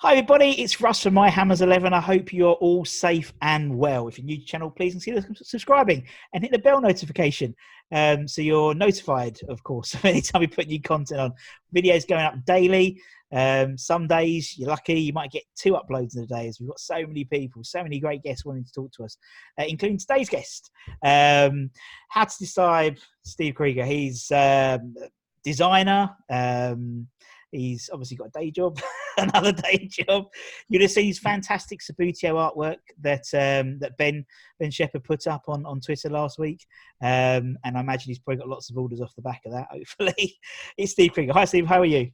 Hi everybody, it's Russ from My Hammers 11. I hope you're all safe and well. If you're new to the channel, please consider subscribing and hit the bell notification um, so you're notified, of course, anytime we put new content on. Videos going up daily. Um, some days you're lucky, you might get two uploads in a day as we've got so many people, so many great guests wanting to talk to us, uh, including today's guest. Um, how to Decide, Steve Krieger? He's um, designer. Um, He's obviously got a day job, another day job. You'd have seen his fantastic Subbuteo artwork that um, that Ben Ben Shepherd put up on, on Twitter last week, um, and I imagine he's probably got lots of orders off the back of that. Hopefully, it's Steve Krieger. Hi, Steve. How are you?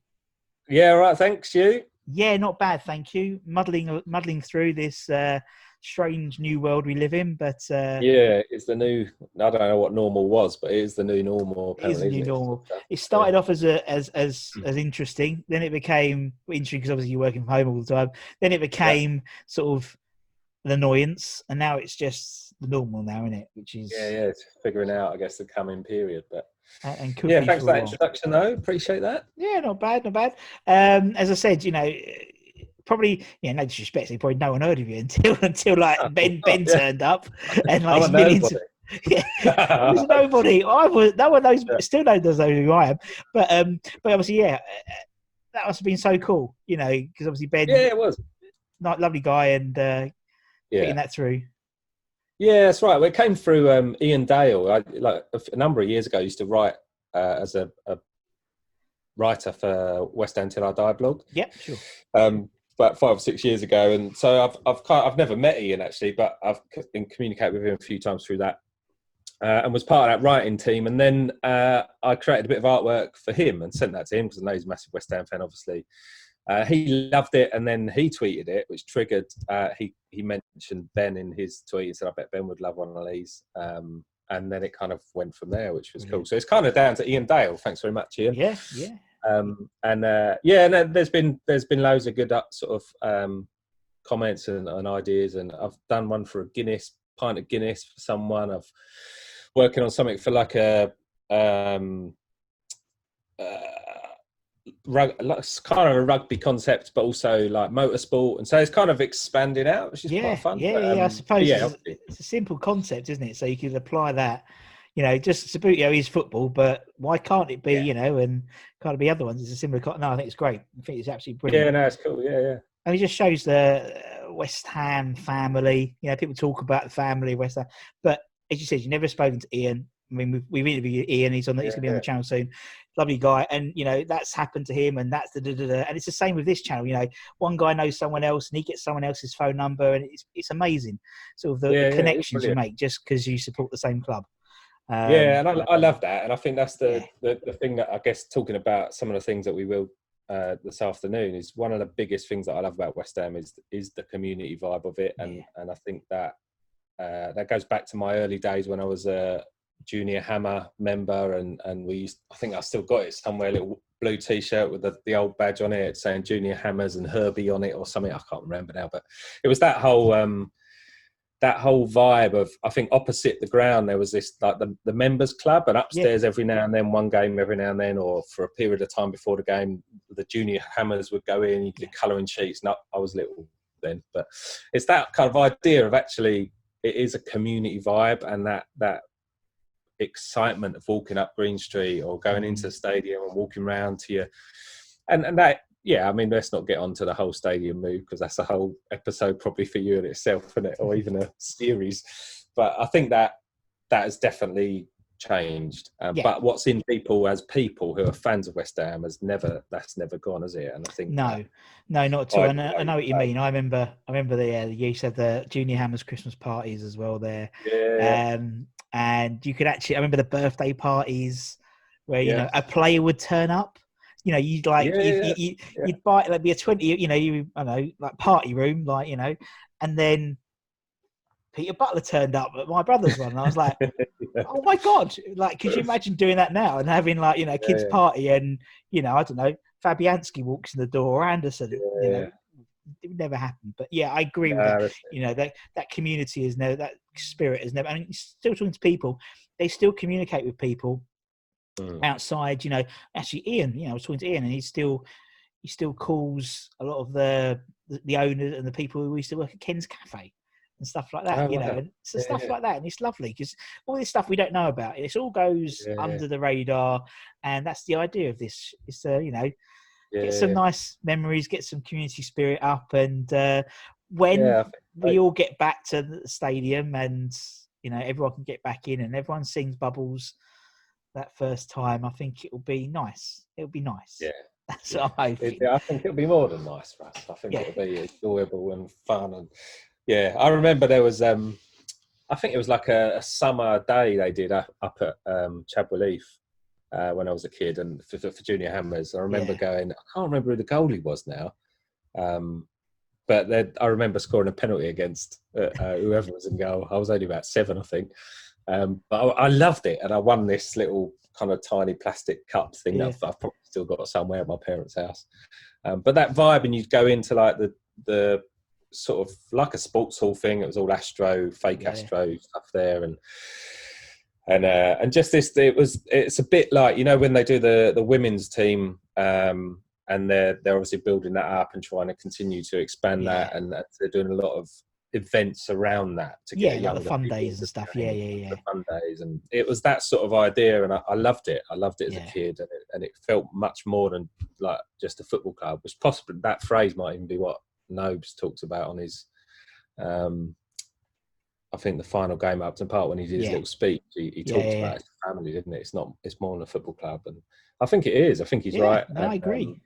Yeah, all right. Thanks. You? Yeah, not bad. Thank you. Muddling muddling through this uh, strange new world we live in, but uh, Yeah, it's the new. I don't know what normal was, but it is the new normal. It is the new it? normal. It started off as a as as as interesting. Then it became interesting because obviously you're working from home all the time. Then it became sort of an annoyance, and now it's just the normal now, isn't it? Which is Yeah, yeah, it's figuring out, I guess, the coming period. But and- and yeah, thanks for that introduction, though. Appreciate that. Yeah, not bad, not bad. Um, as I said, you know, probably yeah, no disrespect, probably no one heard of you until until like Ben Ben Yeah. turned up and like millions. nobody. Yeah, there's nobody. I was no one knows. Still no one knows who I am. But um, but obviously, yeah, that must have been so cool. You know, because obviously Ben, Yeah, it was. not lovely guy, and uh, Yeah, getting that through. yeah, that's right. Well, it came through um, Iain Dale. I, like a, f- a number of years ago, I used to write uh, as a, a writer for West Ham Till I Die blog. Yeah, sure. um, about five or six years ago, and so I've I've kind I've never met Iain actually, but I've been communicated with him a few times through that, uh, and was part of that writing team. And then uh, I created a bit of artwork for him and sent that to him because I know he's a massive West Ham fan, obviously. Uh, he loved it, and then he tweeted it, which triggered. Uh, he he mentioned Ben in his tweet. and said, "I bet Ben would love one of these." Um, and then it kind of went from there, which was cool. So it's kind of down to Iain Dale. Thanks very much, Iain Yeah, yeah. Um, and uh, yeah, and there's been there's been loads of good uh, sort of um, comments and, and ideas, and I've done one for a Guinness pint of Guinness for someone. I've working on something for like a um, uh, rug, like kind of a rugby concept, but also like motorsport, and so it's kind of expanding out, which is yeah, quite fun. yeah, But, yeah. I um, suppose yeah, it's, it's a simple concept, isn't it? So you could apply that. You know, just Subbuteo is football, but why can't it be? Yeah. You know, and can't it be other ones? It's a similar. No, I think it's great. I think it's absolutely brilliant. yeah, no, it's cool. Yeah, yeah. and it just shows the uh, West Ham family. You know, people talk about the family West Ham, but as you said, you've never spoken to Iain. I mean, we've, we've interviewed Iain. He's on. The, he's going to be on the channel soon. Lovely guy, and you know that's happened to him, and that's the da, da, da. and it's the same with this channel. You know, one guy knows someone else, and he gets someone else's phone number, and it's it's amazing. Sort of the, Yeah, yeah, the connections you make just because you support the same club. Um, yeah, and I, I love that, and I think that's the, Yeah. the the thing that I guess talking about some of the things that we will uh, this afternoon is one of the biggest things that I love about West Ham is is the community vibe of it, and Yeah. and I think that uh, that goes back to my early days when I was a junior Hammer member, and and we used, I think I still got it somewhere, a little blue T-shirt with the, the old badge on it saying Junior Hammers and Herbie on it or something. I can't remember now, but it was that whole um, that whole vibe of I think opposite the ground there was this like the, the members club and upstairs every now and then one game every now and then or for a period of time before the game the junior hammers would go in you did colouring sheets. And I, I was little then but it's that kind of idea of actually it is a community vibe and that that excitement of walking up Green Street or going mm. into the stadium and walking around to you and and that yeah, I mean, let's not get onto the whole stadium move because that's a whole episode probably for you in itself, isn't it? Or even a series. But I think that that has definitely changed. Um, Yeah. But what's in people as people who are fans of West Ham has never that's never gone, has it? And I think No, no, not at all. I- I know, I know what you mean. I remember, I remember the uh, you said the Junior Hammers Christmas parties as well there, yeah, um, and you could actually. I remember the birthday parties where you Yeah. know a player would turn up. You know, you'd like Yeah, you'd, yeah, you'd, yeah. you'd buy like be a twenty. You know, you I know like party room, like you know, and then Peter Butler turned up at my brother's one, and I was like, oh my god! Like, could you imagine doing that now and having like you know a kids party and you know I don't know Fabianski walks in the door or Anderson, you know, Yeah. it would never happen. But yeah, I agree with that. You know that that community is never that spirit is never. I mean, still talking to people, they still communicate with people mm, outside. You know, actually, Iain. You know, I was talking to Iain, and he still he still calls a lot of the the, owners and the people who used to work at Ken's Cafe and stuff like that. Oh, you know, and so Yeah, stuff yeah. like that, and it's lovely because all this stuff we don't know about. It all goes Yeah. under the radar, and that's the idea of this. Is to you know get some nice memories, get some community spirit up, and uh, when yeah, we all get back to the stadium and you know everyone can get back in and everyone sings bubbles that first time, I think it'll be nice. It'll be nice. Yeah. That's what I'm hoping. It, I think it'll be more than nice for us. I think Yeah. it'll be enjoyable and fun. And yeah, I remember there was, um, I think it was like a, a summer day they did up, up at um, Chadwell Heath uh, when I was a kid, and for, for Junior Hammers. I remember Yeah. going, I can't remember who the goalie was now. Um, but I remember scoring a penalty against uh, uh, whoever was in goal. I was only about seven, I think. Um, but I, I loved it, and I won this little kind of tiny plastic cup thing Yeah. that I've, I've probably still got somewhere at my parents' house. Um, but that vibe, and you'd go into like the the sort of like a sports hall thing. It was all Astro, fake Yeah. Astro stuff there, and and uh, and just this. It was. It's a bit like you know when they do the the women's team. Um, and they're they're obviously building that up and trying to continue to expand that, and they're doing a lot of events around that to Yeah, get like the fun days and stuff. Yeah, yeah, yeah. the fun days, and it was that sort of idea, and I, I loved it. I loved it as Yeah. a kid, and it, and it felt much more than like just a football club. Which possibly that phrase might even be what Nobes talks about on his. Um, I think the final game at Upton Park when he did his Yeah. little speech, he, he talked yeah, about yeah. his family, didn't it? It's not. It's more than a football club, and I think it is. I think he's Yeah, right. no, and, I agree. um,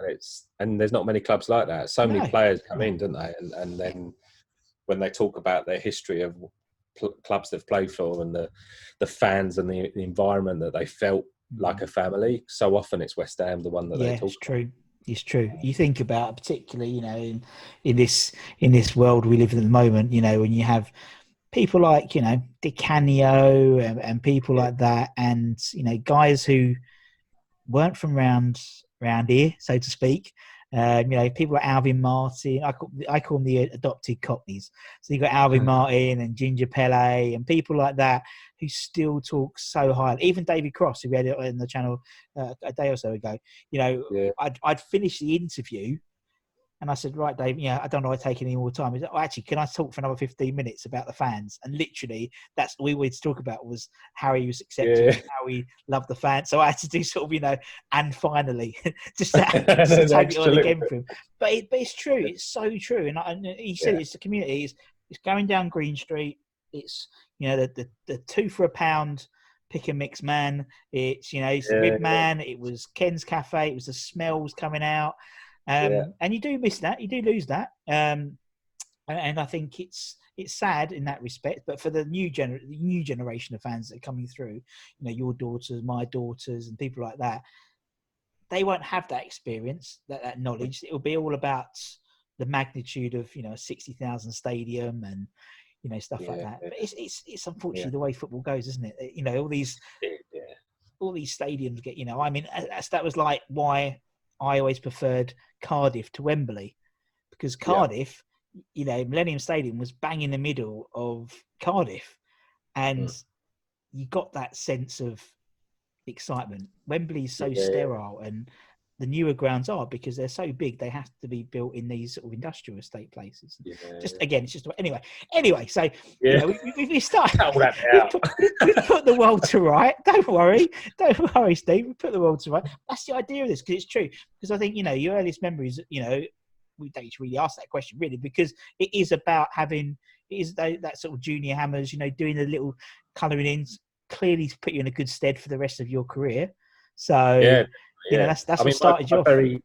and it's and there's not many clubs like that. So many No. players come in, don't they? And and then when they talk about their history of pl- clubs they've played for and the the fans and the, the environment that they felt like a family, so often it's West Ham the one that Mm. yeah, they talk. it's true. It's true. You think about particularly, you know, in in this in this world we live in at the moment, you know, when you have people like you know Di Canio and, and people Yeah. like that, and you know guys who weren't from round round here, so to speak. Um, you know, people like Alvin Martin. I call, I call them the adopted Cockneys. So you have got Alvin Mhm. Martin and Ginger Pele and people like that who still talk so highly. Even David Cross, who we had it on the channel uh, a day or so ago. You know, Yeah. I'd, I'd finished the interview and I said, right, Dave, yeah, I don't know I take any more time. He said, oh, actually, can I talk for another 15 minutes about the fans? And literally, that's all we wanted to talk about was how he was accepted, Yeah. how he loved the fans. So I had to do sort of, you know, and finally, just to, just to take it on again for him. But, it, but it's true. It's so true. And, I, and he said Yeah. it's the community. It's, it's going down Green Street. It's, you know, the, the, the two for a pound pick and mix man. It's, you know, it's the Yeah, rib yeah. man. It was Ken's Cafe. It was the smells coming out. Um, Yeah. And you do miss that. You do lose that. Um, and, and I think it's it's sad in that respect. But for the new gener- the new generation of fans that are coming through, you know, your daughters, my daughters, and people like that, they won't have that experience, that that knowledge. It'll be all about the magnitude of you know a sixty thousand stadium and you know stuff like that. But it's it's it's unfortunately Yeah. the way football goes, isn't it? You know, all these Yeah. all these stadiums get, you know, I mean, that was like why I always preferred Cardiff to Wembley because Cardiff, you know, Millennium Stadium was bang in the middle of Cardiff, and Mm. you got that sense of excitement. Wembley's so Yeah. sterile, and the newer grounds are because they're so big. They have to be built in these sort of industrial estate places. Yeah. Just again, it's just anyway. Anyway, so you Yeah. know, we, we, we start. Cut all that we put, we put the world to right. Don't worry, don't worry, Steve. We put the world to right. That's the idea of this because it's true. Because I think you know your earliest memories. You know, we don't really ask that question really because it is about having it is that, that sort of junior hammers. You know, doing the little colouring in clearly to put you in a good stead for the rest of your career. So yeah, you know yeah. that's that's I what mean, started my, you my very,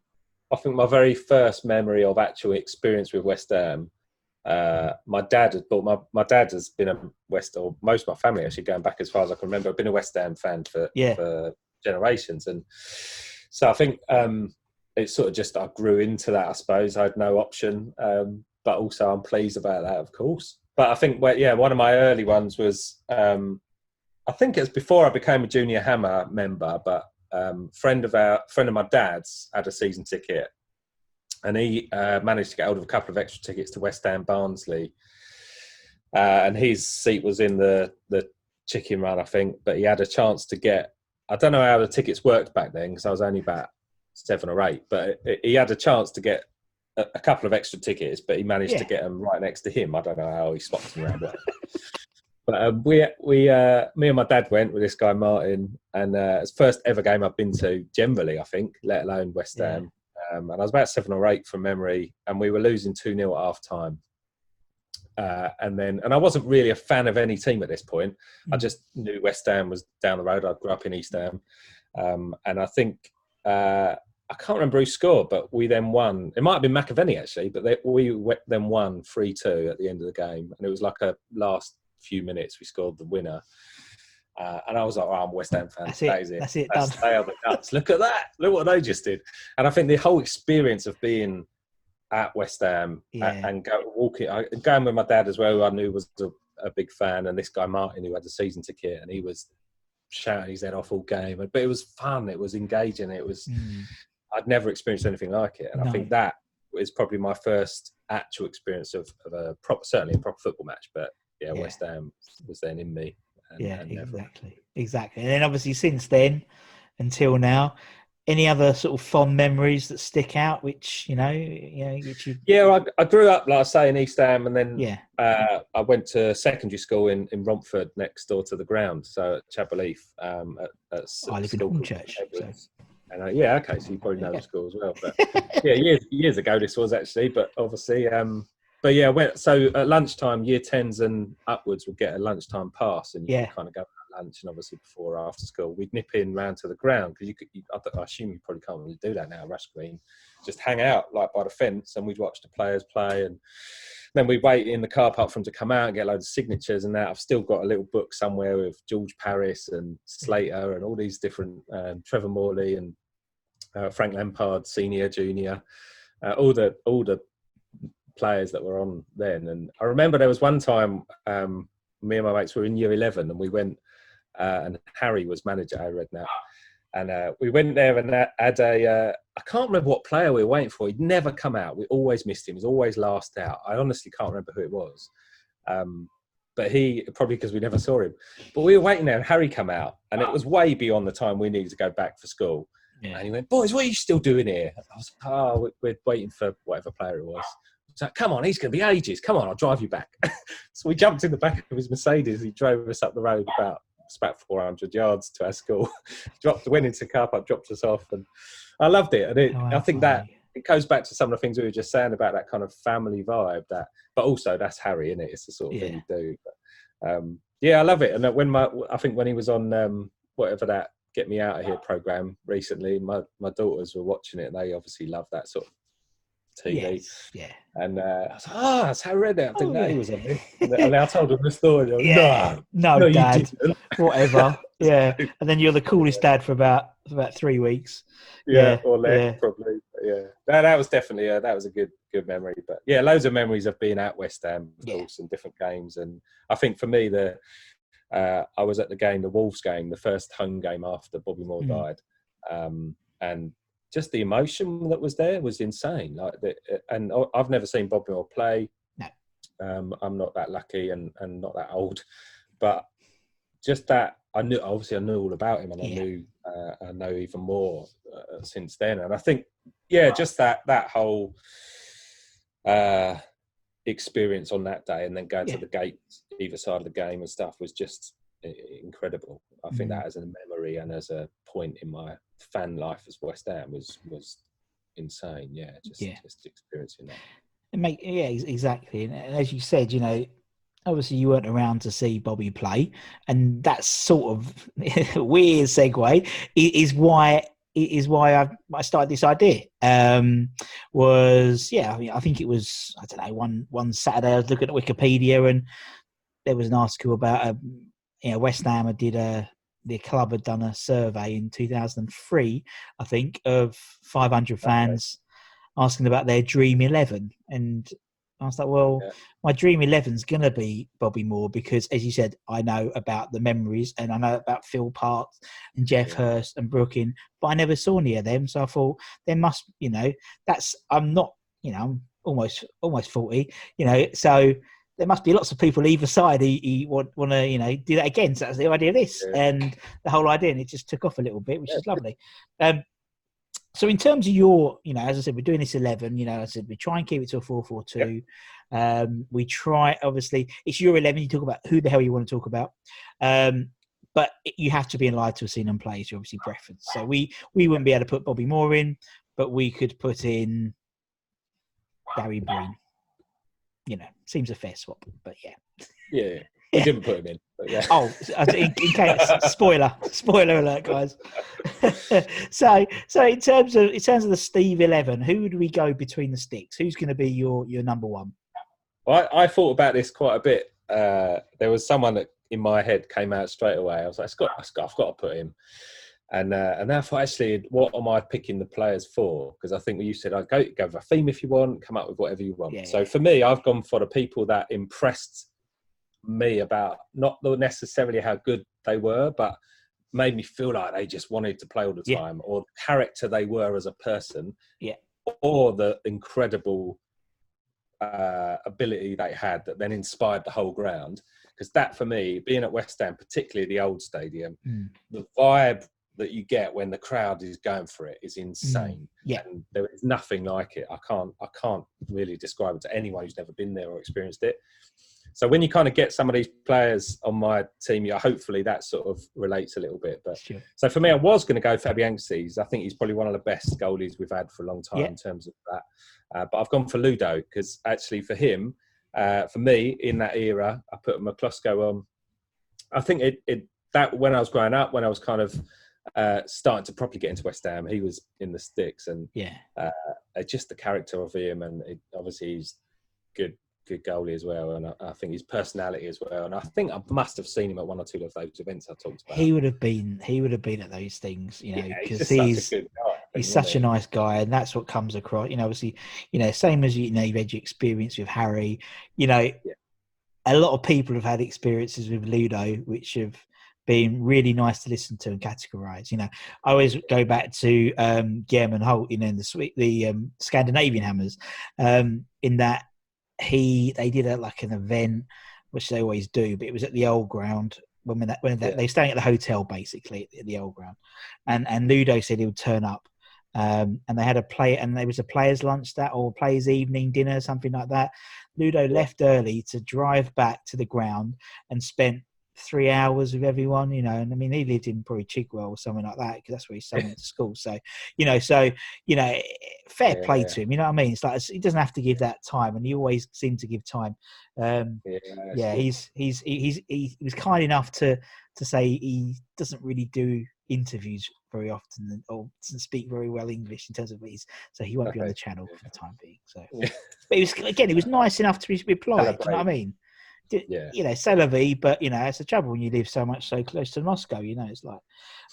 I think my very first memory of actual experience with West Ham. Uh, my dad has bought my my dad has been a West or most of my family actually going back as far as I can remember. I've been a West Ham fan for Yeah. for generations, and so I think um, it's sort of just I grew into that. I suppose I had no option, um, but also I'm pleased about that, of course. But I think well, yeah, one of my early ones was um, I think it's before I became a junior Hammer member, but um, friend of our friend of my dad's had a season ticket, and he uh, managed to get hold of a couple of extra tickets to West Ham Barnsley, uh, and his seat was in the the chicken run, I think. But he had a chance to get. I don't know how the tickets worked back then because I was only about seven or eight, but it, he had a chance to get a, a couple of extra tickets, but he managed to get them right next to him. I don't know how he swapped them around. But- um, we we uh, me and my dad went with this guy Martin, and uh, it's the first ever game I've been to generally, I think, let alone West Yeah. Ham. Um, and I was about seven or eight from memory, and we were losing two 0 at half time. Uh, and then, and I wasn't really a fan of any team at this point. I Mm. just knew West Ham was down the road. I grew up in East Ham, um, and I think uh, I can't remember who scored, but we then won. It might have been McAvenny actually, but they, we we then won three two at the end of the game, and it was like a last few minutes we scored the winner. Uh, and I was like, oh, I'm a West Ham fan. That's it. That is it. That's it. That's, they are the nuts. Look at that. Look what they just did. And I think the whole experience of being at West Ham Yeah. and go, walking, I, going with my dad as well, who I knew was a, a big fan, and this guy Martin who had the season ticket, and he was shouting his head off all game. But it was fun. It was engaging. It was. Mm. I'd never experienced anything like it, and I think that is probably my first actual experience of, of a proper, certainly a proper football match. But yeah, Yeah. West Ham was then in me. And, yeah, and never- exactly, exactly. And then obviously since then until now, any other sort of fond memories that stick out, which you know, you know, which you, Yeah, I, I grew up, like I say, in East Ham, and then yeah, uh, I went to secondary school in, in Romford, next door to the ground, so at Chadwell Heath. Um, at, at I live in Hornchurch. And, uh, yeah, okay, so you probably know Yeah. the school as well. But yeah, years years ago this was actually, but obviously, um, but yeah, went so at lunchtime, year tens and upwards would get a lunchtime pass, and you Yeah. kind of go at lunch, and obviously before or after school, we'd nip in round to the ground because you could. You, I, I assume you probably can't really do that now, Rush Green. Just hang out like by the fence, and we'd watch the players play, and then we'd wait in the car park for them to come out and get loads of signatures and that. I've still got a little book somewhere with George Parris and Slater and all these different um, Trevor Morley and uh, Frank Lampard, senior, junior, uh, all the all the players that were on then. And I remember there was one time um, me and my mates were in year eleven and we went uh, and Harry was manager. I read now. And uh, we went there and had- had a. Uh, I can't remember what player we were waiting for. He'd never come out. We always missed him. He was always last out. I honestly can't remember who it was. Um, but he probably because we never saw him. But we were waiting there, and Harry come out, and it was way beyond the time we needed to go back for school. yeah, And he went, "Boys, what are you still doing here?" I was like, "Oh, we- we're waiting for whatever player it was." Like, "Come on, he's going to be ages. Come on, I'll drive you back." so we jumped in the back of his Mercedes. He drove us up the road about it's about 400 yards to our school. dropped, went into car park, dropped us off, and I loved it. And it, Oh, I think that it goes back to some of the things we were just saying about that kind of family vibe. That, but also that's Harry, in it? It's the sort of thing you do. But, um, yeah, I love it. And when my, I think when he was on um, whatever that "Get Me Out of Here" program recently, my my daughters were watching it, and they obviously love that sort of TV. yes, yeah, And uh, I was like, "Ah, that's Harry Redknapp. I didn't Oh, know he was on it." And I told him the story. Were, yeah. No, no, no, dad, whatever. yeah, and then you're the coolest dad for about for about three weeks. yeah, Yeah, or less yeah. probably. But yeah, that, that was definitely uh, that was a good good memory. But yeah, loads of memories of being at West Ham, of Yeah. course, and different games. And I think for me, the uh, I was at the game, the Wolves game, the first home game after Bobby Moore Mm. died, um, and just the emotion that was there was insane. Like, the, and I've never seen Bobby Moore play. No. Um, I'm not that lucky and and not that old, but just that I knew. Obviously, I knew all about him, and I Yeah. knew uh, I know even more uh, since then. And I think, yeah, just that that whole uh, experience on that day, and then going Yeah. to the gates either side of the game and stuff was just incredible. I think Mm. that as a memory and as a point in my fan life as West Ham was was insane. Yeah, just Yeah. just experiencing that. It make yeah exactly and, as you said you know obviously you weren't around to see bobby play and that's sort of weird segue is why is why I, I started this idea um was yeah I, mean, I think it was i don't know one one saturday i was looking at wikipedia and there was an article about a you know west ham had did a the club had done a survey in 2003 i think of 500 fans asking about their dream 11 and i was like well Yeah. my dream 11's gonna be bobby moore because as you said i know about the memories and i know about phil parkes and geoff Yeah. hurst and brooking but i never saw any of them so i thought there must you know that's i'm not you know i'm almost almost 40 you know so there must be lots of people either side who, who want, want to you know do that again so that's the idea of this Yeah. and the whole idea and it just took off a little bit which Yeah. is lovely um so in terms of your, you know, as I said, we're doing this eleven. You know, I said we try and keep it to a four-four-two. Um, we try, obviously, it's your eleven. You talk about who the hell you want to talk about, um, but you have to be in alive to have seen them play. It's your obviously preference. So we we wouldn't be able to put Bobby Moore in, but we could put in Gary Breen. You know, seems a fair swap, but yeah. Yeah, yeah. didn't put him in, but yeah. Oh, in, in case spoiler, spoiler alert, guys. so, so in terms of in terms of the Steve Eleven, who would we go between the sticks? Who's going to be your your number one? Well, I, I thought about this quite a bit. Uh, there was someone that in my head came out straight away. I was like, Scott, Scott I've got to put him. And uh, and I actually, what am I picking the players for? Because I think you said I'd go go with a theme if you want, come up with whatever you want. Yeah, so yeah. for me, I've gone for the people that impressed me about not necessarily how good they were, but made me feel like they just wanted to play all the Yeah. time, or the character they were as a person, Yeah. or the incredible uh, ability they had that then inspired the whole ground. Because that, for me, being at West Ham, particularly the old stadium, Mm. the vibe that you get when the crowd is going for it is insane. Yeah. and there is nothing like it. I can't, I can't really describe it to anyone who's never been there or experienced it. So when you kind of get some of these players on my team, yeah, hopefully that sort of relates a little bit. But Sure. so for me, I was going to go Fabianski. I think he's probably one of the best goalies we've had for a long time Yeah. in terms of that. Uh, but I've gone for Ludo because actually for him, uh, for me in that era, I put Miklosko on. I think it, it that when I was growing up, when I was kind of uh, starting to properly get into West Ham, he was in the sticks and Yeah. uh, just the character of him, and it, obviously he's good, good goalie as well, and I, I think his personality as well. And I think I must have seen him at one or two of those events I talked about. He would have been. He would have been at those things, you know, because just he's such a good guy, I think, he's such a nice guy, and that's what comes across. You know, obviously, you know, same as you know, you've had your experience with Harry. You know, Yeah. a lot of people have had experiences with Ludo, which have been really nice to listen to and categorize. You know, I always go back to um, German Holt, you know, in the sweet the um, Scandinavian Hammers, um, in that he they did a, like an event, which they always do, but it was at the old ground when when, that, when they, Yeah. they were staying at the hotel basically at the old ground, and and Ludo said he would turn up. Um, and they had a play, and there was a players' lunch that, or players' evening dinner, something like that. Ludo left early to drive back to the ground and spent three hours with everyone, you know. And I mean, he lived in probably Chigwell or something like that because that's where his son went to school. So, you know, so you know, fair Yeah, play yeah. to him. You know what I mean? It's like he doesn't have to give that time, and he always seemed to give time. Um, Yeah, yeah, good. he's he's he- he's he was kind enough to to say he doesn't really do interviews very often or doesn't speak very well English in terms of these, so he won't be on the channel for the time being. So, but he was again, he was nice enough to re- reply. Do you know what I mean? Yeah. You know, c'est la vie, but you know, it's a trouble when you live so much so close to Moscow. You know, it's like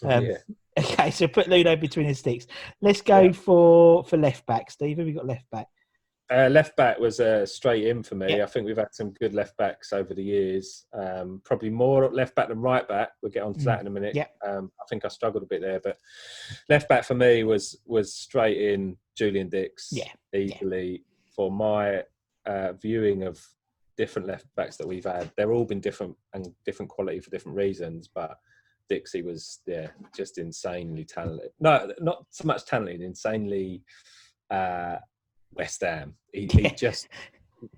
um, yeah. okay. So put Ludo between his sticks. Let's go Yeah. for for left back. Steve, have we got left back? Uh, left back was uh, straight in for me. Yeah. I think we've had some good left backs over the years. Um, probably more left back than right back. We'll get on to Mm. that in a minute. Yeah. Um, I think I struggled a bit there, but left back for me was was straight in Julian Dicks. Yeah. easily for my uh, viewing of different left backs that we've had. They're all been different and different quality for different reasons, but Dixie was yeah just insanely talented. No, not so much talented, insanely uh, West Ham. He, he just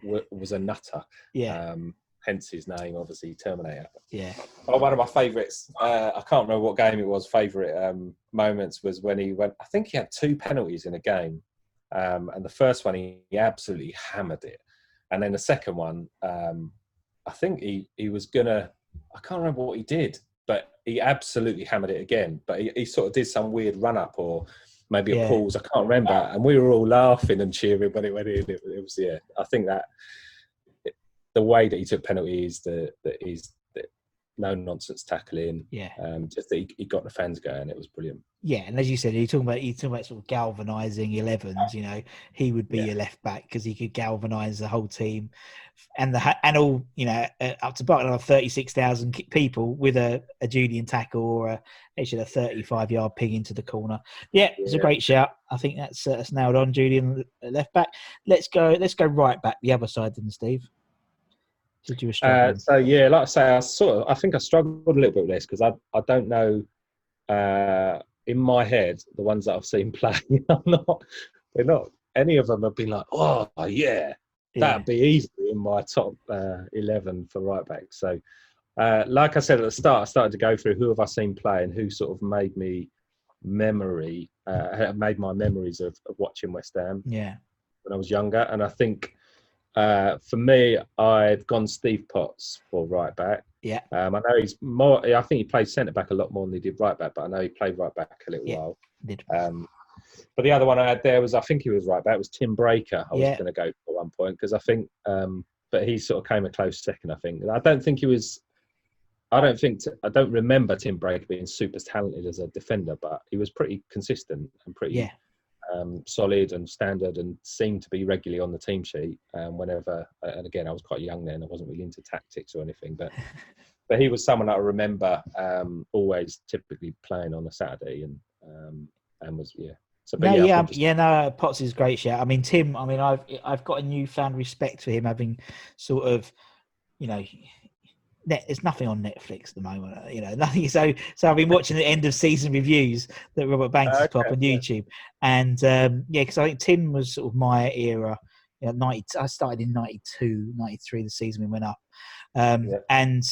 w- was a nutter. Yeah, Um, hence his name, obviously Terminator. yeah, Oh, one of my favourites. Uh, I can't remember what game it was. Favourite um, moments was when he went. I think he had two penalties in a game, um, and the first one he, he absolutely hammered it, and then the second one, um, I think he he was gonna. I can't remember what he did, but he absolutely hammered it again. But he, he sort of did some weird run up or maybe Yeah. a pause. I can't remember, and we were all laughing and cheering when it went in. It, it was yeah. I think that the way that he took penalties, the that he's the no nonsense tackling, yeah, um, just that he, he got the fans going. It was brilliant. yeah. And as you said, you're talking about you're talking about sort of galvanising 11s. You know, he would be Yeah. your left back because he could galvanise the whole team, and the and all you know uh, up to about another 36,000 people with a, a Julian tackle or a actually a 35 yard ping into the corner. Yeah, it's a great shout. I think that's uh, that's nailed on. Julian uh, left back. Let's go. Let's go right back the other side then, Steve. Did you Uh, so yeah, like I say, I sort of I think I struggled a little bit with this because I I don't know. Uh, in my head, the ones that I've seen play, I'm not. They're not. Any of them have been like, oh yeah, yeah. that'd be easily in my top uh, 11 for right back. So, uh, like I said at the start, I started to go through who have I seen play and who sort of made me memory, uh, made my memories of, of watching West Ham yeah. when I was younger. And I think uh, for me, I've gone Steve Potts for right back. Yeah. Um, I know he's more, I think he played centre back a lot more than he did right back, but I know he played right back a little Yeah. while. Did. Um, but the other one I had there was I think he was right back. It was Tim Breacker. I was Yeah. going to go for one point because I think, um, but he sort of came a close second. I think. And I don't think he was. I don't think I don't remember Tim Breacker being super talented as a defender, but he was pretty consistent and pretty Yeah. Um, solid and standard and seemed to be regularly on the team sheet um, whenever. And again, I was quite young then; I wasn't really into tactics or anything, but but he was someone I remember um, always typically playing on a Saturday and um, and was yeah. So, No, yeah, yeah, just- yeah, no. Potts is great. shout. I mean, Tim. I mean, I've I've got a newfound respect for him, having sort of, you know, net, there's nothing on Netflix at the moment. uh, You know, nothing. So, so I've been watching the end of season reviews that Robert Banks has put up on yeah. YouTube, and um, yeah, because I think Tim was sort of my era. You know, 90, I started in 92, 93, the season we went up, um, Yeah. and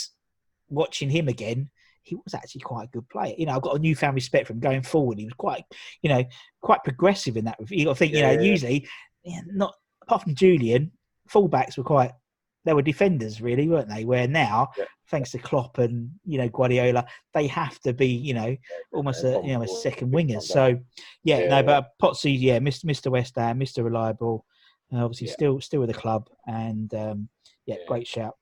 watching him again. He was actually quite a good player. You know, I've got a newfound respect for him going forward. He was quite, you know, quite progressive in that. You got to think, you know, yeah. usually, yeah, not apart from Julian, fullbacks were quite. They were defenders, really, weren't they? Where now, Yeah. thanks to Klopp and you know Guardiola, they have to be, you know, almost a you know a second wingers. So, yeah, Yeah, no, but Potsy, yeah, Mr. Mr. West Ham, Mr. Reliable, uh, obviously Yeah. still still with the club, and um, yeah, Yeah. great shout.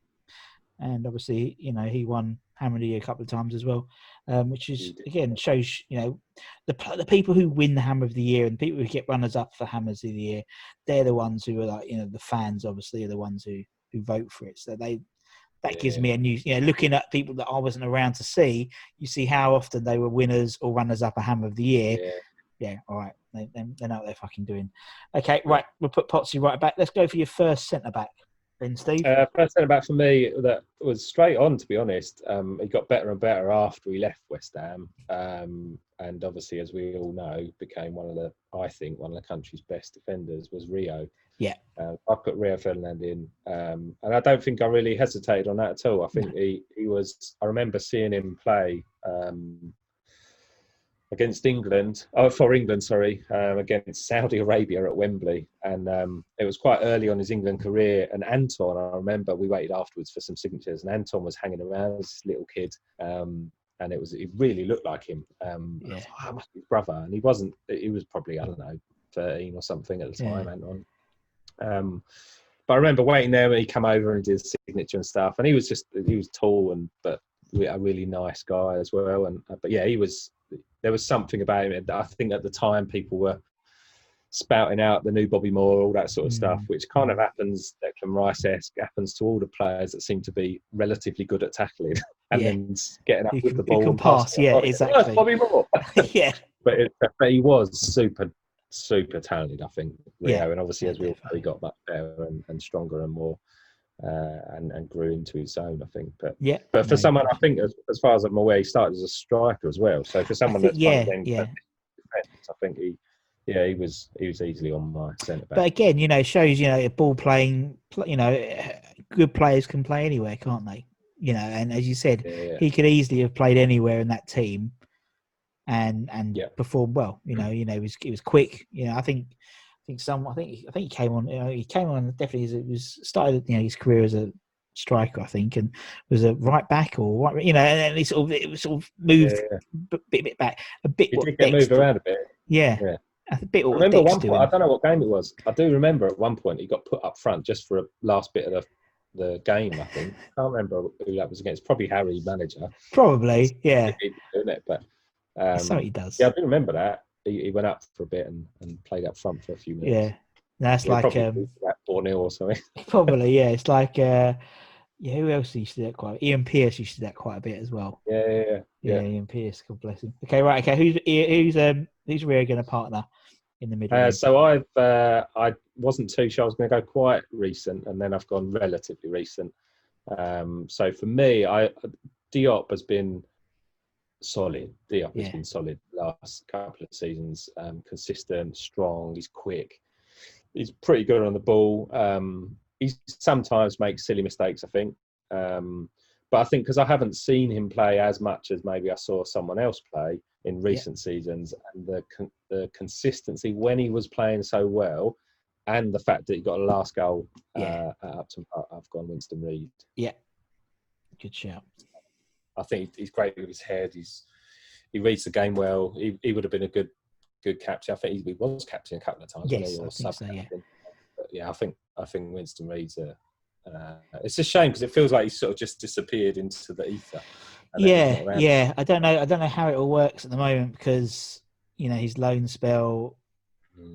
And obviously, you know, he won Hammer of the Year a couple of times as well, um, which is again shows you know the the people who win the Hammer of the Year and people who get runners up for Hammers of the Year, they're the ones who are like you know the fans obviously are the ones who who vote for it. So they that gives me a new you know looking at people that I wasn't around to see. You see how often they were winners or runners up a Hammer of the Year. Yeah. Yeah, all right. They, they, they know what they're fucking doing. Okay, right. We'll put Potsy right back. Let's go for your first centre back, then, Steve. Uh, first centre back for me that was straight on. To be honest, um, he got better and better after he left West Ham, um, and obviously, as we all know, became one of the, I think, one of the country's best defenders. Was Rio. Yeah. Uh, I put Rio Ferdinand in, um, and I don't think I really hesitated on that at all. I think he he was. I remember seeing him play. Um, against England, oh, for England, sorry, um, against Saudi Arabia at Wembley. And um, it was quite early on his England career. And Anton, I remember we waited afterwards for some signatures, and Anton was hanging around as this little kid. Um, and it was, it really looked like him. Um, I Yeah. thought, "Oh, must be his brother. And he wasn't, he was probably, I don't know, 13 or something at the Yeah. time, Anton. Um, but I remember waiting there when he come over and did his signature and stuff. And he was just, he was tall and, but a really nice guy as well. And, uh, but yeah, he was, there was something about him that I think at the time people were spouting out the new Bobby Moore, all that sort of Mm. stuff, which kind of happens, that Declan Rice esque, happens to all the players that seem to be relatively good at tackling and Yeah. then getting up with can- the ball. can and passing pass, it. yeah, Oh, exactly. Bobby Moore. yeah, but, it, but he was super, super talented, I think, Rio. Yeah. And obviously, as we all he got much better and, and stronger and more. Uh, and, and grew into his own, I think. But yeah. but for No, someone, I think, as, as far as I'm aware, he started as a striker as well. So for someone think- that's yeah, kind of then yeah. I think he, yeah, he was he was easily on my centre back. But again, you know, it shows you know a ball playing. pl- You know, good players can play anywhere, can't they? You know, and as you said, yeah, yeah. he could easily have played anywhere in that team, and and Yeah. performed well. You know, you know, he was he was quick. You know, I think I think some I think I think he came on. You know, he came on definitely. As it was started. You know, his career as a striker, I think, and was a right back or right. You know, and then he sort of it was sort of moved Yeah, yeah. a bit, bit back, a bit. He did get moved around a bit. Yeah, Yeah. a bit. I remember one point. doing. I don't know what game it was. I do remember at one point he got put up front just for a last bit of the, the game. I think I can't remember who that was against. Probably Harry, manager. Probably, yeah. It, but um, what he does. yeah, I do remember that. He, he went up for a bit and, and played up front for a few minutes. Yeah, that's He like um, lose four 0 or something. probably yeah. It's like uh, yeah. Who else used to do that quite? Ian Pearce used to do that quite a bit as well. Yeah, yeah, yeah. Yeah, yeah. Ian Pearce. God bless him. Okay, right. Okay, who's who's um who's Rio going to partner in the middle? Uh, so I've uh, I wasn't too sure I was going to go quite recent, and then I've gone relatively recent. Um, so for me, I Diop has been solid. Diop Yeah. has been solid last couple of seasons. Um, consistent, strong. He's quick. He's pretty good on the ball. Um, he sometimes makes silly mistakes, I think. Um, but I think because I haven't seen him play as much as maybe I saw someone else play in recent seasons, and the con- the consistency when he was playing so well, and the fact that he got a last goal Yeah. uh, at Upton Park, I've gone Winston Reid. yeah, good shout. I think he's great with his head. He's he reads the game well. He, he would have been a good good captain. I think he, was captain a couple of times. Yes, I think so, yeah. But yeah, I think I think Winston Reid's a. Uh, it's a shame because it feels like he's sort of just disappeared into the ether. and then he's Yeah, yeah. I don't know. I don't know how it all works at the moment because you know his loan spell.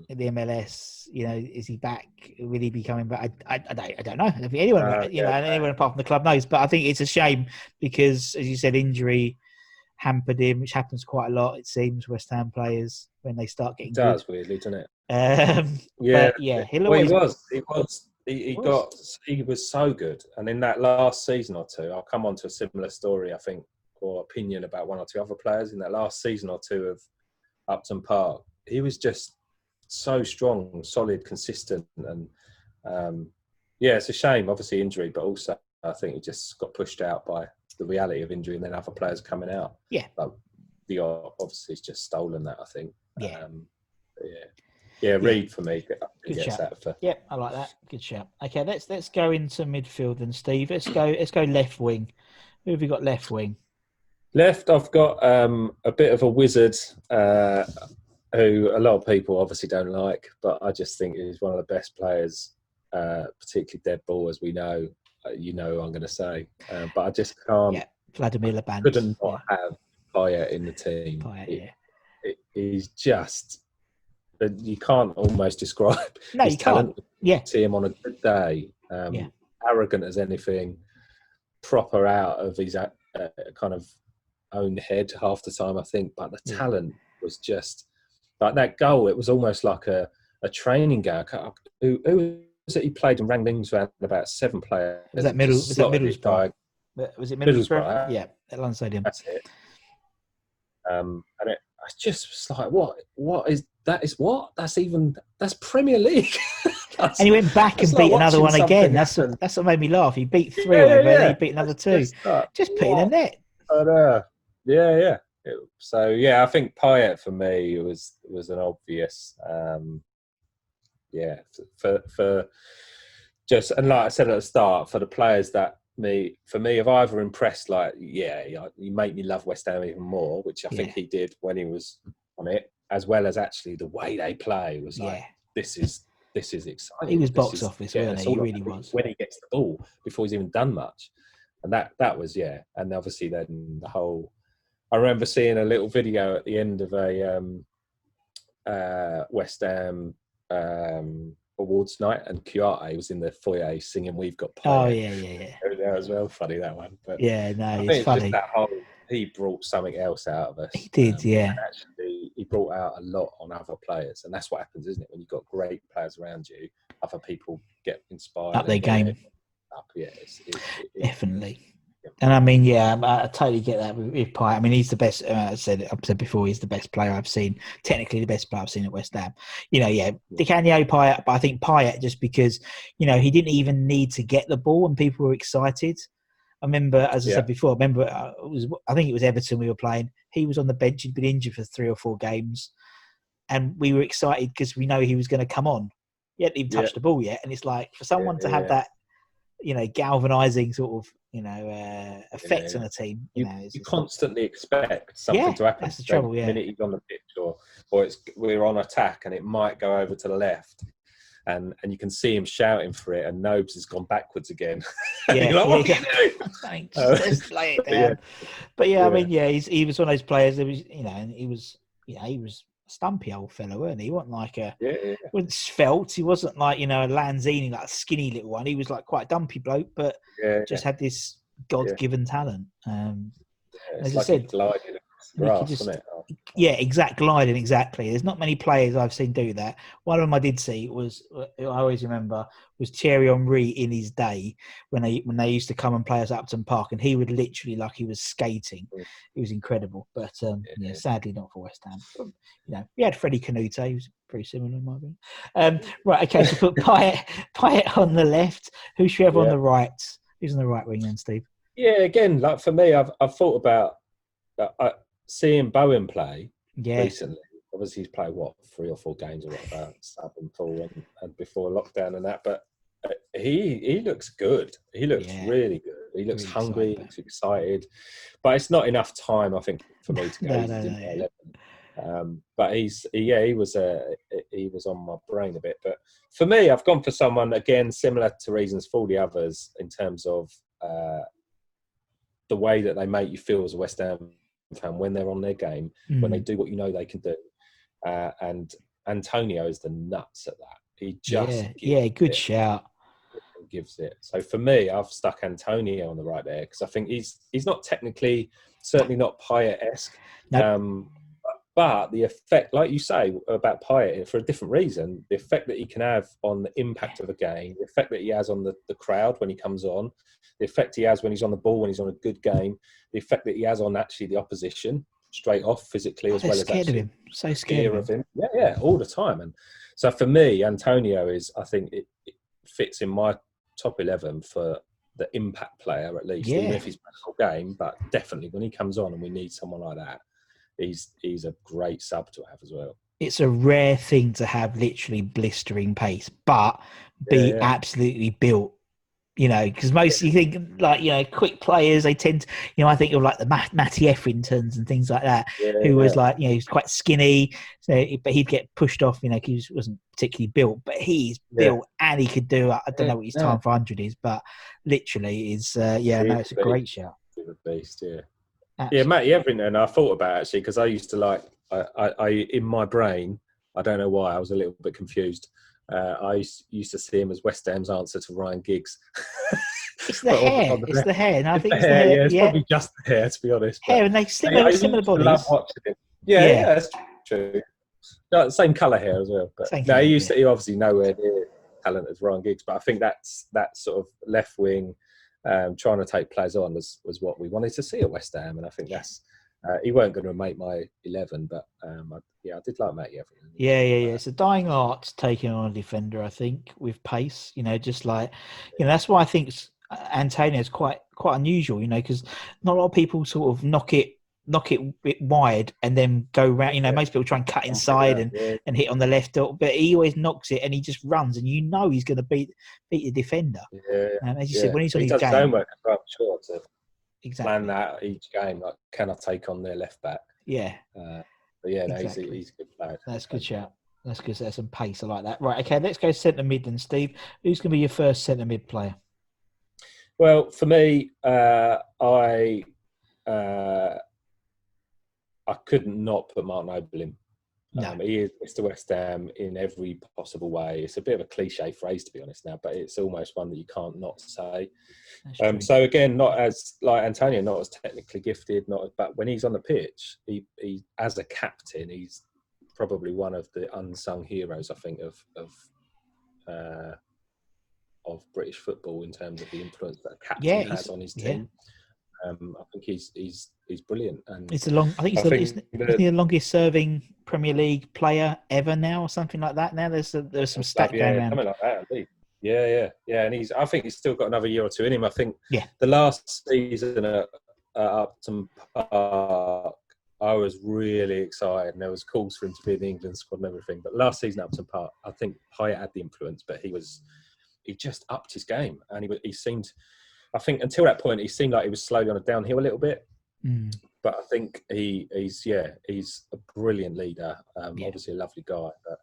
In the MLS. You know, is he back? Will he be coming back? I, I, I, don't, I don't know. I don't think anyone, Uh, you know, yeah, anyone apart from the club knows. But I think it's a shame because, as you said, injury hampered him, which happens quite a lot. It seems West Ham players when they start getting It does weirdly, doesn't it? Um, Yeah, yeah, he'll well, he was. He was. He, he Was. got. He was so good, and in that last season or two, I'll come on to a similar story, I think, or opinion about one or two other players in that last season or two of Upton Park. He was just so strong, solid, consistent, and um, yeah, it's a shame, obviously injury, but also I think he just got pushed out by the reality of injury, and then other players coming out. Yeah. like the obviously has just stolen that. I think. Yeah. Um, but yeah. Yeah, Reid for me. Good shout. that for Yep, I like that. Good shout. Okay, let's let's go into midfield then, Steve. Let's go. Let's go left wing. Who have you got left wing? Left, I've got um, a bit of a wizard uh, who a lot of people obviously don't like, but I just think is one of the best players, uh, particularly dead ball, as we know. Uh, you know, who I'm going to say, uh, but I just can't. Yeah, Vladimir Laban. couldn't not have Payet in the team. Payet, He- yeah. just. You can't almost describe No, his you can't. talent. Yeah, see him on a good day, um, Yeah. arrogant as anything, proper out of his uh, uh, kind of own head half the time, I think. But the talent was just like that goal. It was almost like a, a training goal. Who, who was it? He played and rang rings around about seven players. Was that Middle- was that Middlesbrough? diag- was it Middlesbrough, Middlesbrough? Yeah, at London Stadium. That's it. Um, and it, I just was like, what? What is that? Is what? That's even that's Premier League. That's- And he went back and it's like beat another one again. That's happen. that's what made me laugh. He beat three Yeah, and yeah. he beat another two. Just, uh, Just put in the what? net. But uh, yeah, yeah. It- so yeah, I think Payet for me was was an obvious. Um, yeah, for for just and like I said at the start, for the players that me for me have either impressed like yeah, you make me love West Ham even more, which I think he did when he was on it, as well as actually the way they play was like Yeah, this is this is exciting. He was This box is- office, yeah, he? He really was. When he gets the ball before he's even done much, and that that was yeah. And obviously then the whole. I remember seeing a little video at the end of a um, uh, West Ham um, awards night, and Kouyaté was in the foyer singing "We've Got Oh Pie" yeah, yeah, yeah. there as well. Funny that one, but Yeah, no, I think it's it's funny. that whole. He brought something else out of us. He did, um, yeah. Actually, he brought out a lot on other players, and that's what happens, isn't it? When you've got great players around you, other people get inspired. Up their game. Up, yeah, it's, it, it, it- Definitely. And I mean, yeah, I, I totally get that with, with Pye. I mean, he's the best. Uh, I said, I've said before, he's the best player I've seen. Technically, the best player I've seen at West Ham. You know, yeah, Di Canio, Payet, but I think Payet just because you know he didn't even need to get the ball, and people were excited. I remember, as I Yeah. said before, I remember uh, it was I think it was Everton we were playing. He was on the bench. He'd been injured for three or four games, and we were excited because we know he was going to come on. He hadn't even Yeah. touched the ball yet, and it's like for someone to have yeah. that, you know, galvanizing sort of you know uh, effect Yeah. on a team. You, you, know, you constantly expect something Yeah, to happen. that's the trouble, yeah. minute he's on the pitch, or or it's we're on attack, and it might go over to the left, and and you can see him shouting for it, and Nobes has gone backwards again. Yeah, like, yeah, are you doing? Thanks. Uh, Just lay it down. yeah. But yeah, I mean, yeah, he's, he was one of those players that was, you know, and he was, you know, he was stumpy old fellow, wasn't he? He wasn't like a, Yeah, yeah, wasn't svelte. He wasn't like, you know, a Lanzini, like a skinny little one. He was like quite a dumpy bloke, but yeah. just had this God given talent. Um, as It's I said, glided across the we could grass, just-? Oh, yeah, exact gliding, exactly. There's not many players I've seen do that. One of them I did see was I always remember was Thierry Henry in his day when they when they used to come and play us at Upton Park, and he would literally like he was skating. Mm. It was incredible, but um, yeah, Yeah. sadly not for West Ham. But, you know, we had Freddie Kanouté. He was pretty similar in my opinion. Um, right, okay, so put Payet, Payet on the left. Who should we have on the right? Who's on the right wing then, Steve? Yeah, again, like for me, I've I've thought about uh, uh, seeing Bowen play Yeah, recently. Obviously, he's played what three or four games or whatever, sub and full, and, and before lockdown and that. But uh, he he looks good. He looks Yeah. really good. He looks Really hungry. excited. looks excited. But it's not enough time, I think, for me to go. No, no, no. Um, but he's yeah, he was uh, he was on my brain a bit. But for me, I've gone for someone again similar to reasons for the others in terms of uh, the way that they make you feel as a West Ham fan when they're on their game, when they Mm. do what you know they can do. Uh, and Antonio is the nuts at that. He just yeah, yeah, good it shout. gives it. So for me, I've stuck Antonio on the right there because I think he's he's not technically certainly not Payet esque. Nope. Um, but the effect, like you say about Payet, for a different reason, the effect that he can have on the impact of a game, the effect that he has on the, the crowd when he comes on, the effect he has when he's on the ball when he's on a good game, the effect that he has on actually the opposition straight off physically oh, as They're well as scared of him. So scared of him. him. Yeah, yeah, all the time. And so for me, Antonio is, I think, it, it fits in my top eleven for the impact player at least, even if he's whole game. But definitely when he comes on and we need someone like that, he's he's a great sub to have as well. It's a rare thing to have literally blistering pace, but be Yeah, yeah. absolutely built. You know, because most you think like you know quick players, they tend, to, you know, I think of like the Matt, Matty Etheringtons and things like that, Yeah, who was like you know he's quite skinny, so but he'd get pushed off. You know, 'cause he wasn't particularly built, but he's Yeah. built and he could do. I don't know what his Yeah. time for hundred is, but literally is. Uh, yeah, no, it's a great shout. A beast, yeah. Yeah, Absolutely. Matty Etherington. I thought about actually because I used to like I, I, I in my brain. I don't know why I was a little bit confused. Uh, I used, used to see him as West Ham's answer to Ryan Giggs. It's the hair. the It's the hair, and I It's think the it's the hair, hair. yeah, it's yeah, probably just the hair, to be honest. but- hair, and they Yeah, similar, I similar to love bodies. watching him. Yeah, Yeah. yeah, that's true. No, same colour hair as well. But Same no, colour, he used yeah. to. He obviously nowhere near talent as Ryan Giggs, but I think that's that sort of left wing um, trying to take players on was was what we wanted to see at West Ham, and I think that's. Uh, he weren't going to make my eleven, but um, I, yeah, I did like Matty Etherington. Yeah, yeah, yeah. It's a dying art taking on a defender, I think, with pace. You know, just like you know, that's why I think s- Antonio is quite quite unusual. You know, because not a lot of people sort of knock it knock it a bit wide and then go round. You know, Yeah. most people try and cut inside and, yeah, and hit on the left, but he always knocks it and he just runs, and you know he's going to beat beat the defender. yeah, Um, as you yeah. said, when he's on he his does game, homework as well, I'm sure, to exactly. plan that each game. Like, can I take on their left back? Yeah, Uh, but yeah, no, Exactly. he's, he's a good player. that's good shout. That's good. There's some pace. I like that. Right. Okay. Let's go centre mid then, Steve. Who's going to be your first centre mid player? Well, for me, uh, I uh, I couldn't not put Martin Noble in. No. Um, he is Mr. West Ham in every possible way. It's a bit of a cliche phrase to be honest now, but it's almost one that you can't not say. Um, so again, not as like Antonio, not as technically gifted, not but when he's on the pitch, he, he as a captain, he's probably one of the unsung heroes. I think of of uh, of British football in terms of the influence that a captain Yeah, has on his yeah. Team. Um, I think he's he's he's brilliant, and It's the long. I think he's I the, think isn't, the- isn't he the longest serving Premier League player ever now, or something like that. Now there's a, there's some stat yeah, going around. something like that. indeed. Yeah, yeah, yeah. And he's. I think he's still got another year or two in him. I think. Yeah. The last season at, at Upton Park, I was really excited, and there was calls for him to be in the England squad and everything. But last season at Upton Park, I think Payet had the influence, but he was. He just upped his game, and he he seemed. I think until that point, he seemed like he was slowly on a downhill a little bit Mm. but I think he he's yeah he's a brilliant leader. Um, Yeah. Obviously a lovely guy, but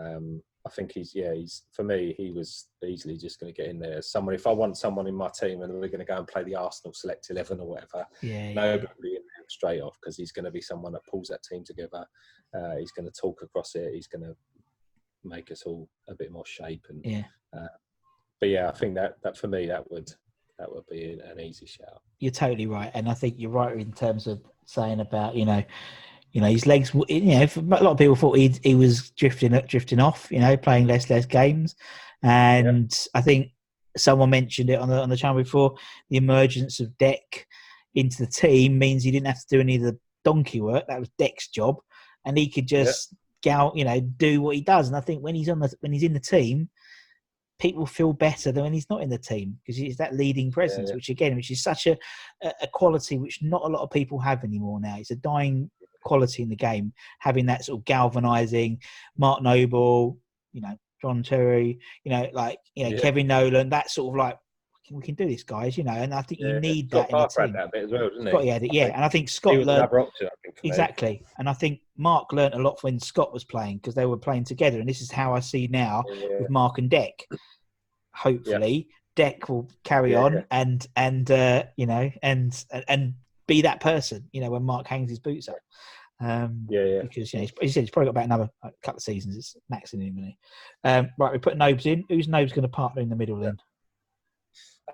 um, I think he's yeah he's for me he was easily just going to get in there as someone. If I want someone in my team and we're going to go and play the Arsenal select eleven or whatever, Yeah, yeah. nobody in there straight off because he's going to be someone that pulls that team together. Uh, he's going to talk across it. He's going to make us all a bit more shape and Yeah. but yeah, I think that that for me that would that would be an, easy shout. you're totally right, and I think you're right in terms of saying about you know, you know his legs. You know, a lot of people thought he he was drifting drifting off. You know, playing less less games, and I think someone mentioned it on the on the channel before. The emergence of Dec into the team means he didn't have to do any of the donkey work. That was Dec's job, and he could just go, you know, do what he does. And I think when he's on the when he's in the team, people feel better than when he's not in the team because he's that leading presence, yeah. which again, which is such a, a a quality which not a lot of people have anymore now. It's a dying quality in the game, having that sort of galvanizing Mark Noble, you know, John Terry, you know, like you know, Yeah. Kevin Nolan, that sort of like we can do this, guys, you know, and I think you need Scott that in the Parker had that bit as well, didn't he? Scott, yeah, yeah, and I think Scott learned another option, I think. for me. exactly, and I think Mark learnt a lot when Scott was playing because they were playing together, and this is how I see now Yeah. with Mark and Dec. Hopefully, Dec will carry Yeah, on yeah. and and uh, you know and and be that person. You know when Mark hangs his boots up. Um, Yeah, yeah. because you know, he's, he said he's probably got about another couple of seasons. It's maxing him, he? Um, right, we put Nobes in. Who's Nobes going to partner in the middle then?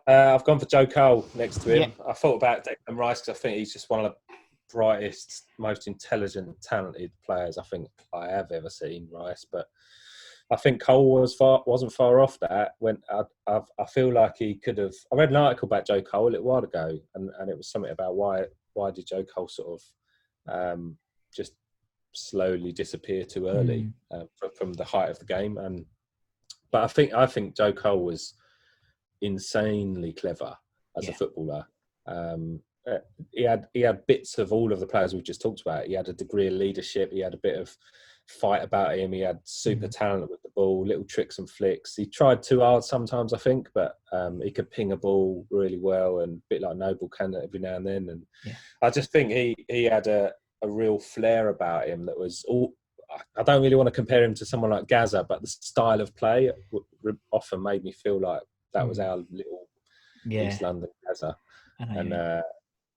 Uh, I've gone for Joe Cole next to him. I thought about Declan Rice because I think he's just one of the brightest, most intelligent, talented players I think I have ever seen. Rice, but I think Cole was far wasn't far off that. When I, I, I feel like he could have. I read an article about Joe Cole a little while ago, and, and it was something about why why did Joe Cole sort of um, just slowly disappear too early uh, from the height of the game. And but I think I think Joe Cole was insanely clever as Yeah. a footballer. Um, uh, he had he had bits of all of the players we've just talked about. He had a degree of leadership. He had a bit of fight about him. He had super talent with the ball, little tricks and flicks. He tried too hard sometimes, I think, but um, he could ping a ball really well and a bit like Noble can every now and then. And Yeah. I just think he he had a, a real flair about him that was all. I- don't really want to compare him to someone like Gazza, but the style of play often made me feel like that was our little Yeah, East London Gazza. I. And uh,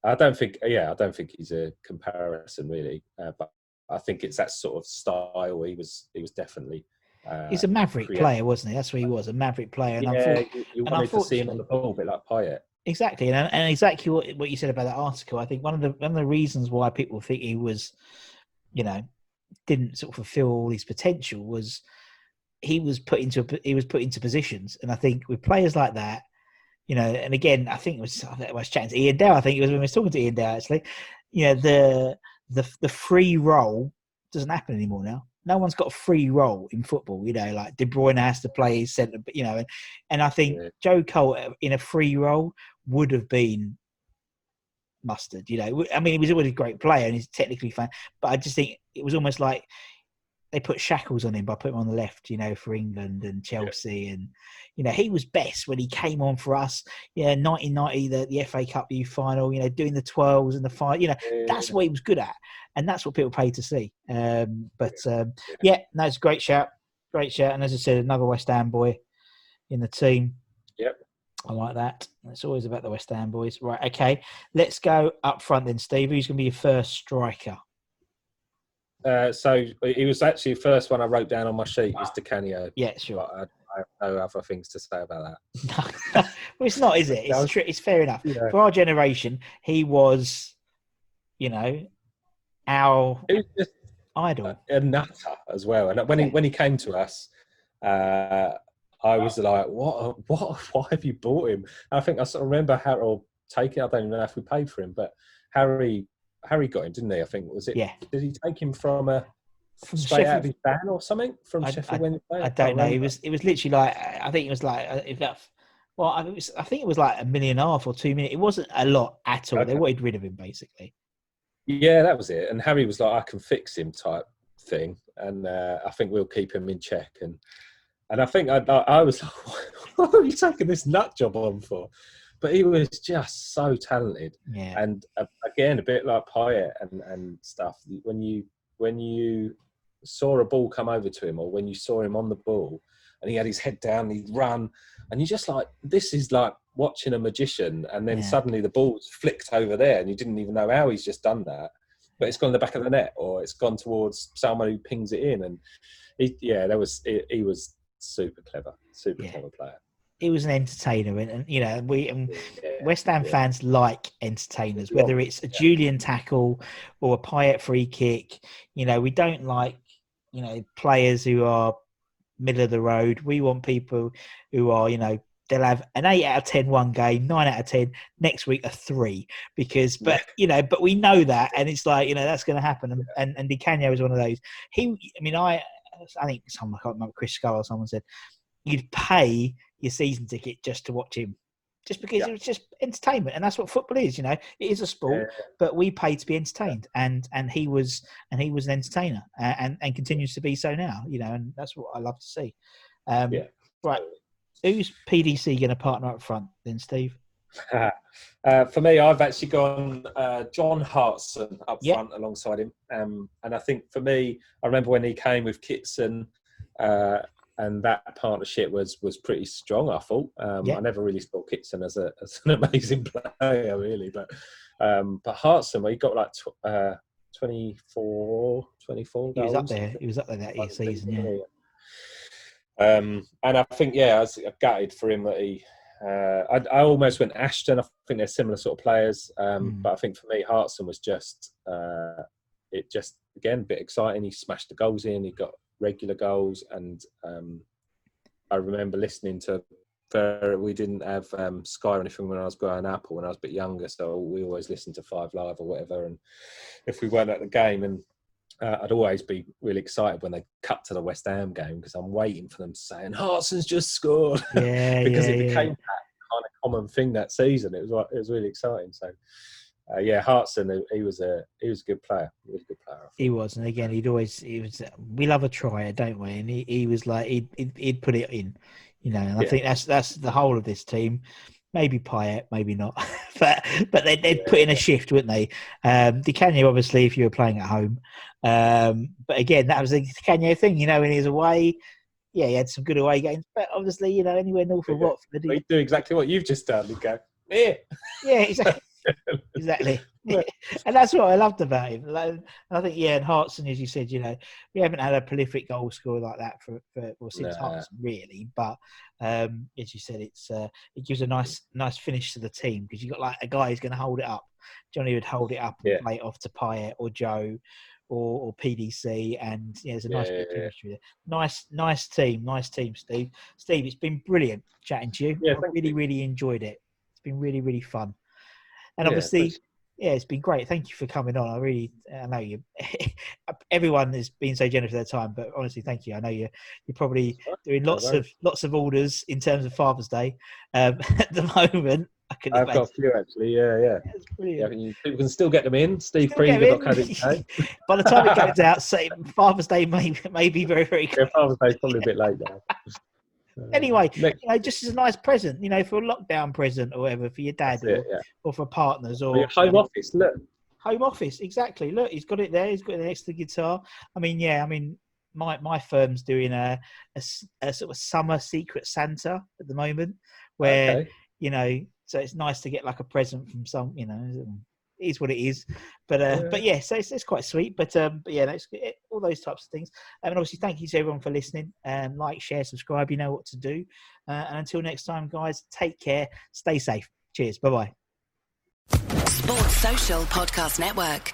I don't think, yeah, I don't think he's a comparison really, uh, but I think it's that sort of style. He was, he was definitely. Uh, He's a maverick create- player, wasn't he? That's what he was, a maverick player. And yeah, you, you wanted to see him on the ball, a bit like Payet. Exactly, and, and exactly what, what you said about that article. I think one of the one of the reasons why people think he was, you know, didn't sort of fulfill all his potential was he was put into he was put into positions, and I think with players like that, you know, and again, I think it was I was chatting to Iain Dale. I think it was when I was talking to Iain Dale actually. You know, the the the free role doesn't happen anymore now. No one's got a free role in football. You know, like De Bruyne has to play his centre. You know, and, and I think Yeah. Joe Cole uh, in a free role would have been mustard. You know, I mean, he was always a great player and he's technically fine, but I just think it was almost like they put shackles on him by putting him on the left. You know, for England and Chelsea, and you know he was best when he came on for us. Yeah, 1990, the, the FA Cup U final. You know, doing the twelves and the five. You know, that's what he was good at, and that's what people paid to see. Um, but um, yeah, no, it's a great shout, great shout, and as I said, another West Ham boy in the team. Yep. I like that. It's always about the West Ham boys. Right, okay. Let's go up front then, Steve. Who's going to be your first striker? Uh, so he was actually the first one I wrote down on my sheet is Di Canio. Yeah, sure. I, I have no other things to say about that. well, it's not, is it? It's, tr- it's fair enough. Yeah. For our generation, he was, you know, our just idol. a nutter as well. And when he when he came to us, uh, I was like, "What? What? Why have you bought him?" And I think I sort of remember Harold taking. I don't even know if we paid for him, but Harry Harry got him, didn't he? I think was it. Yeah. Did he take him from a From straight out of Sheffield- his van or something from I- Sheffield Wednesday? I can't don't know. It was it was literally like I think it was like uh, if that. Well, I, it was, I think it was like a million and a half or two million. It wasn't a lot at all. They wanted rid of him basically. Yeah, that was it. And Harry was like, "I can fix him," type thing, and uh, I think we'll keep him in check. And and I think I, I, I was like, "What are you taking this nut job on for?" But he was just so talented, Yeah. and uh, again, a bit like Payet and and stuff. When you when you saw a ball come over to him, or when you saw him on the ball, and he had his head down, he'd run, and you're just like, this is like watching a magician, and then Yeah. suddenly the ball's flicked over there, and you didn't even know how he's just done that, but it's gone in the back of the net, or it's gone towards someone who pings it in, and he, yeah, that was he, he was super clever, super Yeah. clever player. He was an entertainer, and, and you know we and Yeah, West Ham yeah. fans like entertainers, whether it's a Julian tackle or a Payet free kick. You know, we don't like you know players who are middle of the road. We want people who are you know they'll have an eight out of ten one game, nine out of ten next week a three because but you know but we know that and it's like you know that's going to happen and and, and Di Canio is one of those. He, I mean, I I think someone I can't remember Chris Scull or someone said you'd pay your season ticket just to watch him. Just because Yeah. it was just entertainment, and that's what football is. You know, it is a sport, Yeah. but we pay to be entertained, and and he was and he was an entertainer, and and, and continues to be so now. You know, and that's what I love to see. Um, Yeah. Right, who's PDC going to partner up front then, Steve? uh, for me, I've actually gone uh, John Hartson up Yeah. front alongside him, um, and I think for me, I remember when he came with Kitson, uh, and that partnership was was pretty strong. I thought um, Yeah. I never really saw Kitson as a as an amazing player, really, but um, but Hartson, well, he got like tw- uh, 24, 24 He was up there. He was up there that year season. Yeah, um, and I think, yeah, I was gutted for him that he. Uh, I, I almost went Ashton. I think they're similar sort of players, um, Mm. but I think for me, Hartson was just uh, it. Just again, a bit exciting. He smashed the goals in. He got regular goals, and um, I remember listening to. We didn't have um, Sky or anything when I was growing up, or when I was a bit younger, so we always listened to Five Live or whatever. And if we weren't at the game, and uh, I'd always be really excited when they cut to the West Ham game because I'm waiting for them to say, "And Hartson's just scored," yeah, because yeah, it yeah. became that kind of common thing that season. It was it was really exciting. So, uh, yeah, Hartson, he- was a he was a good player. He was a good player. He was, and again, he'd always he was. We love a trier, don't we? And he, he was like he'd, he'd he'd put it in, you know. And I Yeah. think that's that's the whole of this team. Maybe Payet, maybe not, but but they they'd put in a shift, wouldn't they? Um, Di Canio, obviously, if you were playing at home, um, but again, that was the Di Canio thing, you know. When he was away, yeah, he had some good away games, but obviously, you know, anywhere north of Yeah. Watford, he- They do exactly what you've just done. You go, yeah, yeah, exactly. exactly. Yeah. and that's what I loved about him. Like, I think, yeah, and Hartson, as you said, you know, we haven't had a prolific goal scorer like that for, for well since Nah. Hartson, really. But um, as you said, it's uh, it gives a nice nice finish to the team because you've got like a guy who's going to hold it up. Johnny would hold it up and play it off to Payet or Joe. Or, or PDC, and yeah, there's a nice Yeah, bit of yeah, yeah. there. Nice, nice team, nice team, Steve. Steve, it's been brilliant chatting to you. Yeah, I really, you. really enjoyed it. It's been really, really fun. And obviously, thanks. yeah, it's been great. Thank you for coming on. I really, I know you. everyone has been so generous with their time, but honestly, thank you. I know you. You're probably doing lots of lots of orders in terms of Father's Day um, at the moment. I can I've got a few actually. Yeah, yeah. Yeah, people can still get them in. Steve Still get in. Greenwood.co.uk. By the time it goes out, say Father's Day may may be very very. Yeah, Father's Day's probably a bit late now. Uh, Anyway, next, You know, just as a nice present, you know, for a lockdown present or whatever for your dad it, or, yeah. or for partners or Your home office, look. home office exactly look he's got it there he's got it next to the guitar i mean yeah i mean my my firm's doing a a sort of summer secret santa at the moment where Okay. you know so it's nice to get like a present from some you know is what it is. But uh, Yeah. but yeah, so it's, it's quite sweet. But um, but yeah, that's it, all those types of things. Um, and obviously, thank you to everyone for listening. Um, like, share, subscribe. You know what to do. Uh, and until next time, guys, take care. Stay safe. Cheers. Bye bye. Sports Social Podcast Network.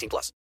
18 plus.